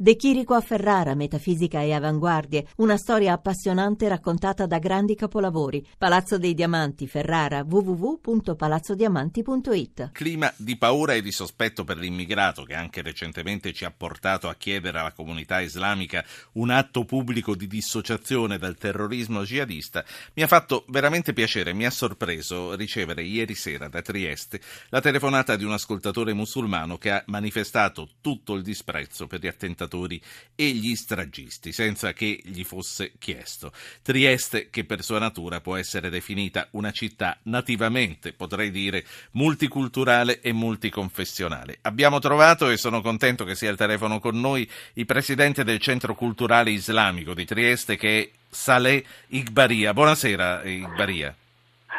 De Chirico a Ferrara, metafisica e avanguardie, una storia appassionante raccontata da grandi capolavori. Palazzo dei Diamanti, Ferrara, www.palazzodiamanti.it. Clima di paura e di sospetto per l'immigrato che anche recentemente ci ha portato a chiedere alla comunità islamica un atto pubblico di dissociazione dal terrorismo jihadista, mi ha fatto veramente piacere, mi ha sorpreso ricevere ieri sera da Trieste la telefonata di un ascoltatore musulmano che ha manifestato tutto il disprezzo per gli attentatori dittatori e gli stragisti, senza che gli fosse chiesto. Trieste, che per sua natura può essere definita una città nativamente, potrei dire, multiculturale e multiconfessionale. Abbiamo trovato, e sono contento che sia al telefono con noi, il presidente del Centro Culturale Islamico di Trieste, che è Saleh Igbaria. Buonasera, Igbaria.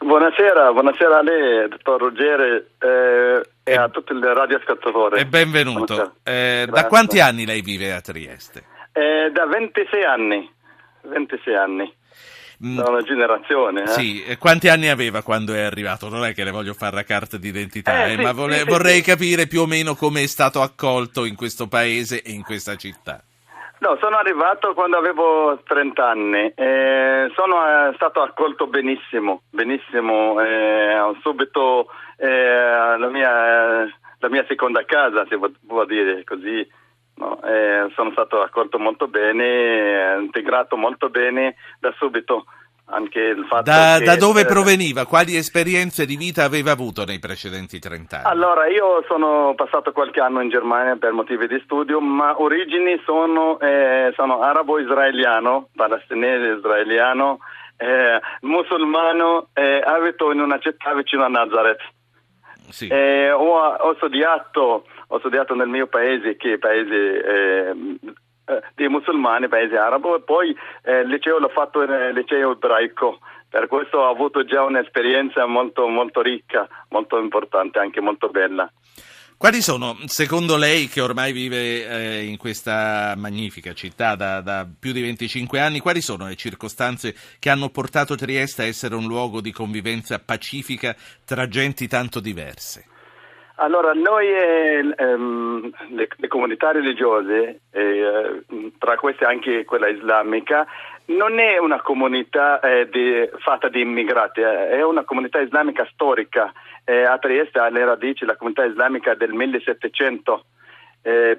Buonasera, buonasera a lei, dottor Ruggeri, eh, e a tutti i radioascoltatori. E benvenuto. Eh, da quanti anni lei vive a Trieste? Eh, da 26 anni. 26 anni. Mm. Da una generazione. Eh? Sì, e quanti anni aveva quando è arrivato? Non è che le voglio fare la carta d'identità, eh, sì, ma vole- sì, vorrei sì. capire più o meno come è stato accolto in questo paese e in questa città. No, sono arrivato quando avevo 30 anni e sono eh, stato accolto benissimo, benissimo. Eh, ho subito eh, la, mia, la, mia, seconda casa, si può dire così. No? Eh, sono stato accolto molto bene, integrato molto bene da subito anche il fatto da, che, da dove eh, proveniva? Quali esperienze di vita aveva avuto nei precedenti 30 anni? Allora, io sono passato qualche anno in Germania per motivi di studio, ma origini sono, eh, sono arabo-israeliano, palestinese israeliano, eh, musulmano, eh, abito in una città vicino a Nazareth. Sì. Eh, ho, ho, studiato, ho, studiato, nel mio paese, che è paese eh, di musulmani, paese arabo, e poi eh, liceo l'ho fatto nel eh, liceo ebraico. Per questo ho avuto già un'esperienza molto, molto ricca, molto importante, anche molto bella. Quali sono, secondo lei, che ormai vive eh, in questa magnifica città da, da, più di 25 anni, quali sono le circostanze che hanno portato Trieste a essere un luogo di convivenza pacifica tra genti tanto diverse? Allora, noi eh, ehm, le, le, comunità religiose, eh, tra queste anche quella islamica, non è una comunità eh, di, fatta di immigrati, eh, è una comunità islamica storica. Eh, a Trieste ha le radici la comunità islamica del 1700.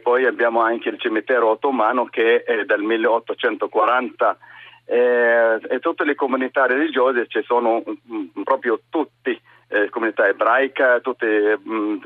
poi abbiamo anche il cimitero ottomano che è del 1840 e tutte le comunità religiose ci sono mh, mm, proprio tutti eh, comunità ebraica, tutte mh, mm,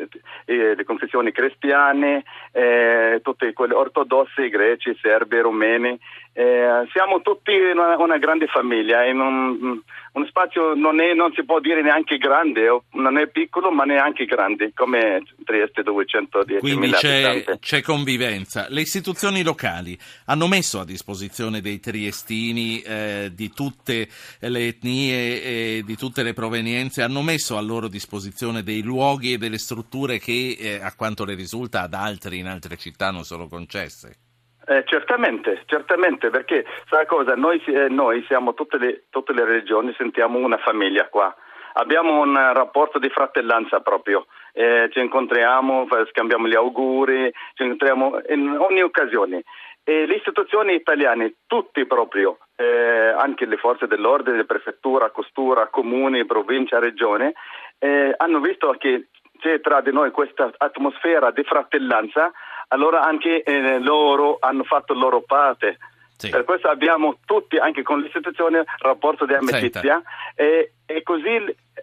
le confessioni cristiane, eh, tutte quelle ortodossi, greci, serbi, rumeni. Eh, siamo tutti una, una grande famiglia, in un, un spazio non, è, non, si può dire neanche grande, non è piccolo ma neanche grande, come Trieste 210 Quindi c'è, c'è, convivenza. Le istituzioni locali hanno messo a disposizione dei triestini eh, di tutte le etnie e di tutte le provenienze, hanno messo a loro disposizione dei luoghi e delle strutture che eh, a quanto le risulta ad altri in altre città non sono concesse? Eh, certamente, certamente, perché sa cosa? Noi, eh, noi siamo tutte le, tutte le regioni, sentiamo una famiglia qua. Abbiamo un rapporto di fratellanza proprio, eh, ci incontriamo, scambiamo gli auguri, ci incontriamo in ogni occasione. E le istituzioni italiane, tutti proprio, eh, anche le forze dell'ordine, prefettura, costura, comuni, provincia, regione, eh, hanno visto che c'è tra di noi questa atmosfera di fratellanza allora anche eh, loro hanno fatto la loro parte. Sì. Per questo abbiamo tutti, anche con l'istituzione, rapporto di amicizia e, e, così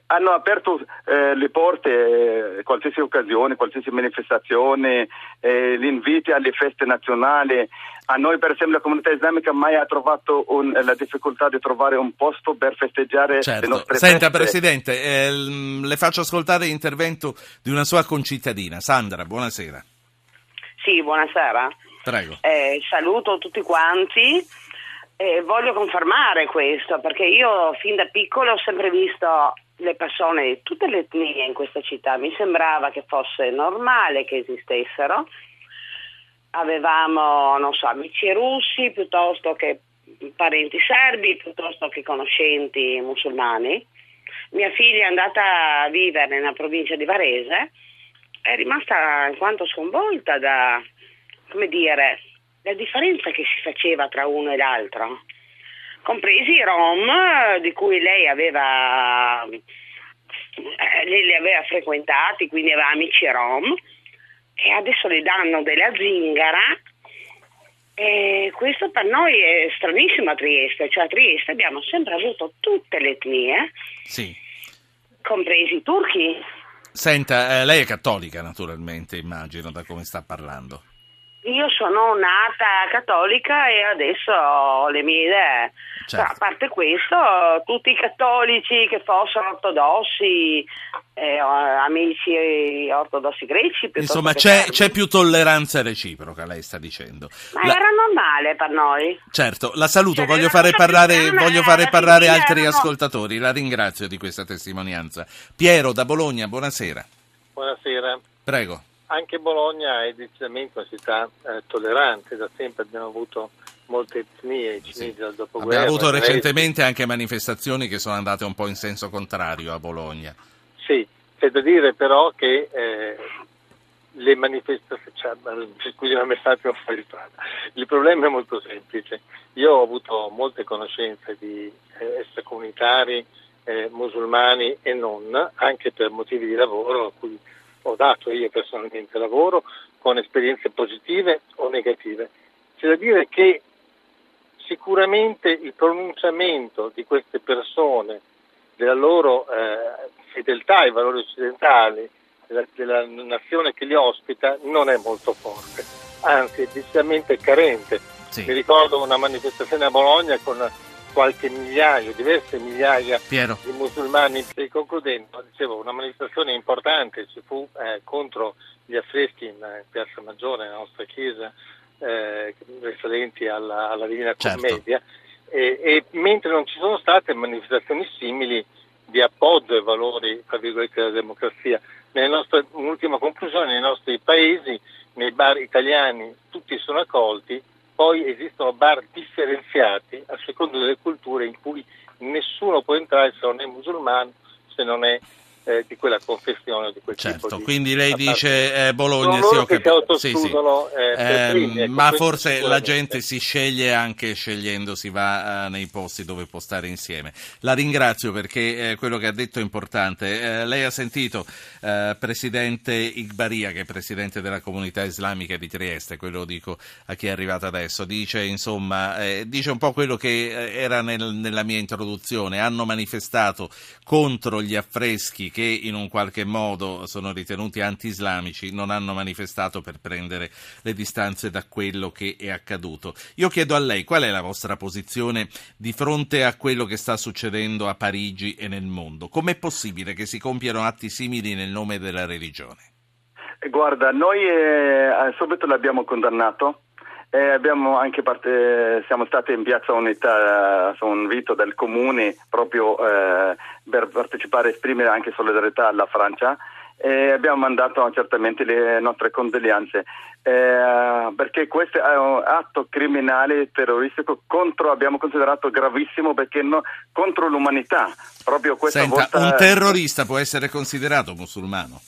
hanno aperto eh, le porte, eh, qualsiasi occasione, qualsiasi manifestazione, eh, gli inviti alle feste nazionali. A noi, per esempio, la comunità islamica mai ha trovato un, la difficoltà di trovare un posto per festeggiare certo. le nostre Senta, feste. Presidente, eh, le faccio ascoltare l'intervento di una sua concittadina. Sandra, buonasera. Sì, buonasera. Prego. Eh, saluto tutti quanti. Eh, voglio confermare questo perché io fin da piccolo ho sempre visto le persone di tutte le etnie in questa città. Mi sembrava che fosse normale che esistessero. Avevamo, non so, amici russi piuttosto che parenti serbi, piuttosto che conoscenti musulmani. Mia figlia è andata a vivere nella provincia di Varese è rimasta alquanto sconvolta da, come dire, la differenza che si faceva tra uno e l'altro, compresi i Rom di cui lei aveva, eh, lei li aveva frequentati, quindi aveva amici Rom, e adesso le danno della zingara. E questo per noi è stranissimo a Trieste, cioè a Trieste abbiamo sempre avuto tutte le etnie, Sì. compresi i turchi. Senta, eh, lei è cattolica naturalmente, immagino, da come sta parlando. Io sono nata cattolica e adesso ho le mie idee. Certo. Però a parte questo, tutti i cattolici che fossero ortodossi, eh, amici ortodossi greci, Insomma, c'è, c'è più tolleranza reciproca, lei sta dicendo. Ma La- era normale per noi. Certo, la saluto, Cioè, voglio fare parlare, voglio fare parlare altri erano- ascoltatori, la ringrazio di questa testimonianza. Piero da Bologna, buonasera. Buonasera. Prego. Anche Bologna è decisamente una città eh, tollerante, da sempre abbiamo avuto molte etnie, i cinesi dal dopoguerra. Abbiamo avuto recentemente anche manifestazioni che sono andate un po' in senso contrario a Bologna. Sì, c'è da dire però che eh, le manifestazioni, cioè, scusi un messaggio fuori strada, il problema è molto semplice. Io ho avuto molte conoscenze di eh, extracomunitari eh, musulmani e non, anche per motivi di lavoro a cui ho dato io personalmente lavoro, con esperienze positive o negative. C'è da dire che sicuramente il pronunciamento di queste persone della loro eh, fedeltà ai valori occidentali, della, della nazione che li ospita, non è molto forte, anzi è decisamente carente. Sì. Mi ricordo una manifestazione a Bologna con qualche migliaio, diverse migliaia Piero. di musulmani. E concludendo, dicevo, una manifestazione importante ci fu eh, contro gli affreschi in, eh, Piazza Maggiore, nella nostra chiesa, eh, risalenti alla, alla Divina Certo. Commedia, e, e mentre non ci sono state manifestazioni simili di appoggio ai valori tra virgolette, della democrazia. Nostre, un'ultima conclusione, nei nostri paesi, nei bar italiani, tutti sono accolti, poi esistono bar differenziati a seconda delle culture in cui nessuno può entrare se non è musulmano, se non è eh, di quella confessione di quel Certo, tipo di quindi lei dice eh, Bologna, sì, ho capito. Sì, sì. eh, Ehm, primi, ecco, ma forse la gente si sceglie anche scegliendo, si va eh, nei posti dove può stare insieme. La ringrazio perché eh, quello che ha detto è importante. Eh, lei ha sentito Presidente Igbaria, che è Presidente della comunità islamica di Trieste, quello lo dico a chi è arrivato adesso, dice insomma, dice un po' quello che era nel- nella mia introduzione, hanno manifestato contro gli affreschi che in un qualche modo sono ritenuti anti-islamici, non hanno manifestato per prendere le distanze da quello che è accaduto. Io chiedo a lei qual è la vostra posizione di fronte a quello che sta succedendo a Parigi e nel mondo. Com'è possibile che si compiano atti simili nel nome della religione? Guarda, noi eh, subito l'abbiamo condannato. e anche parte- siamo stati in Piazza Unità eh, su un invito del comune proprio eh, per partecipare e esprimere anche solidarietà alla Francia. E abbiamo mandato certamente le nostre condoglianze. Eh, perché questo è un atto criminale terroristico contro abbiamo considerato gravissimo perché no- contro l'umanità. Proprio questa Senta, volta un terrorista può essere considerato musulmano?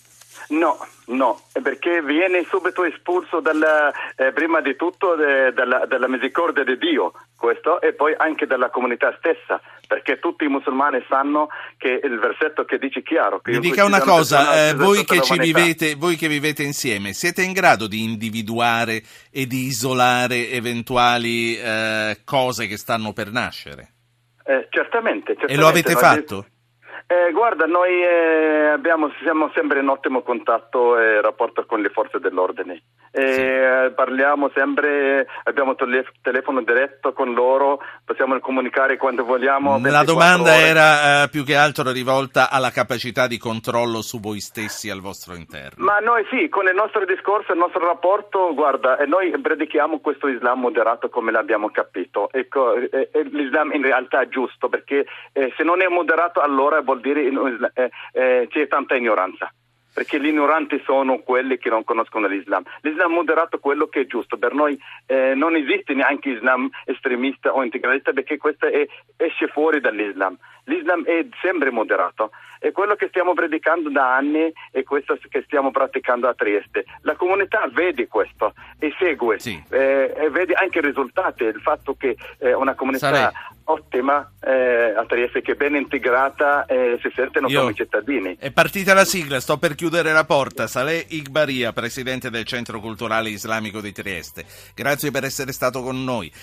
No, no, perché viene subito espulso dalla, eh, prima di tutto de- dalla, dalla misericordia di Dio, questo, e poi anche dalla comunità stessa, perché tutti i musulmani sanno che il versetto che dice chiaro. Che Mi dica una cosa, eh, voi, che vivete, voi che vivete insieme, siete in grado di individuare e di isolare eventuali eh, cose che stanno per nascere? Eh, certamente, certamente. E lo avete fatto? Eh, guarda, noi eh, abbiamo, siamo sempre in ottimo contatto e rapporto con le forze dell'ordine. Eh, eh, parliamo sempre, abbiamo tele- telefono diretto con loro, possiamo comunicare quando vogliamo. La 24 domanda ore. era eh, più che altro rivolta alla capacità di controllo su voi stessi al vostro interno. Ma noi sì, con il nostro discorso, il nostro rapporto, guarda, noi predichiamo questo Islam moderato come l'abbiamo capito. Ecco, eh, eh, l'Islam in realtà è giusto perché se non è moderato allora vuol dire eh, eh, c'è tanta ignoranza. Perché gli ignoranti sono quelli che non conoscono l'Islam. L'Islam moderato è quello che è giusto. Per noi eh, non esiste neanche Islam estremista o integralista perché questo è- esce fuori dall'Islam. L'Islam è sempre moderato. è quello che stiamo predicando da anni e questo che stiamo praticando a Trieste. La comunità vede questo e segue sì. eh, e vede anche i risultati, il fatto che eh, una comunità Sarei ottima eh, a Trieste che è ben integrata e si sentono Io... come cittadini. È partita la sigla, sto per chiudere la porta. Saleh Igbaria, presidente del Centro Culturale Islamico di Trieste. Grazie per essere stato con noi.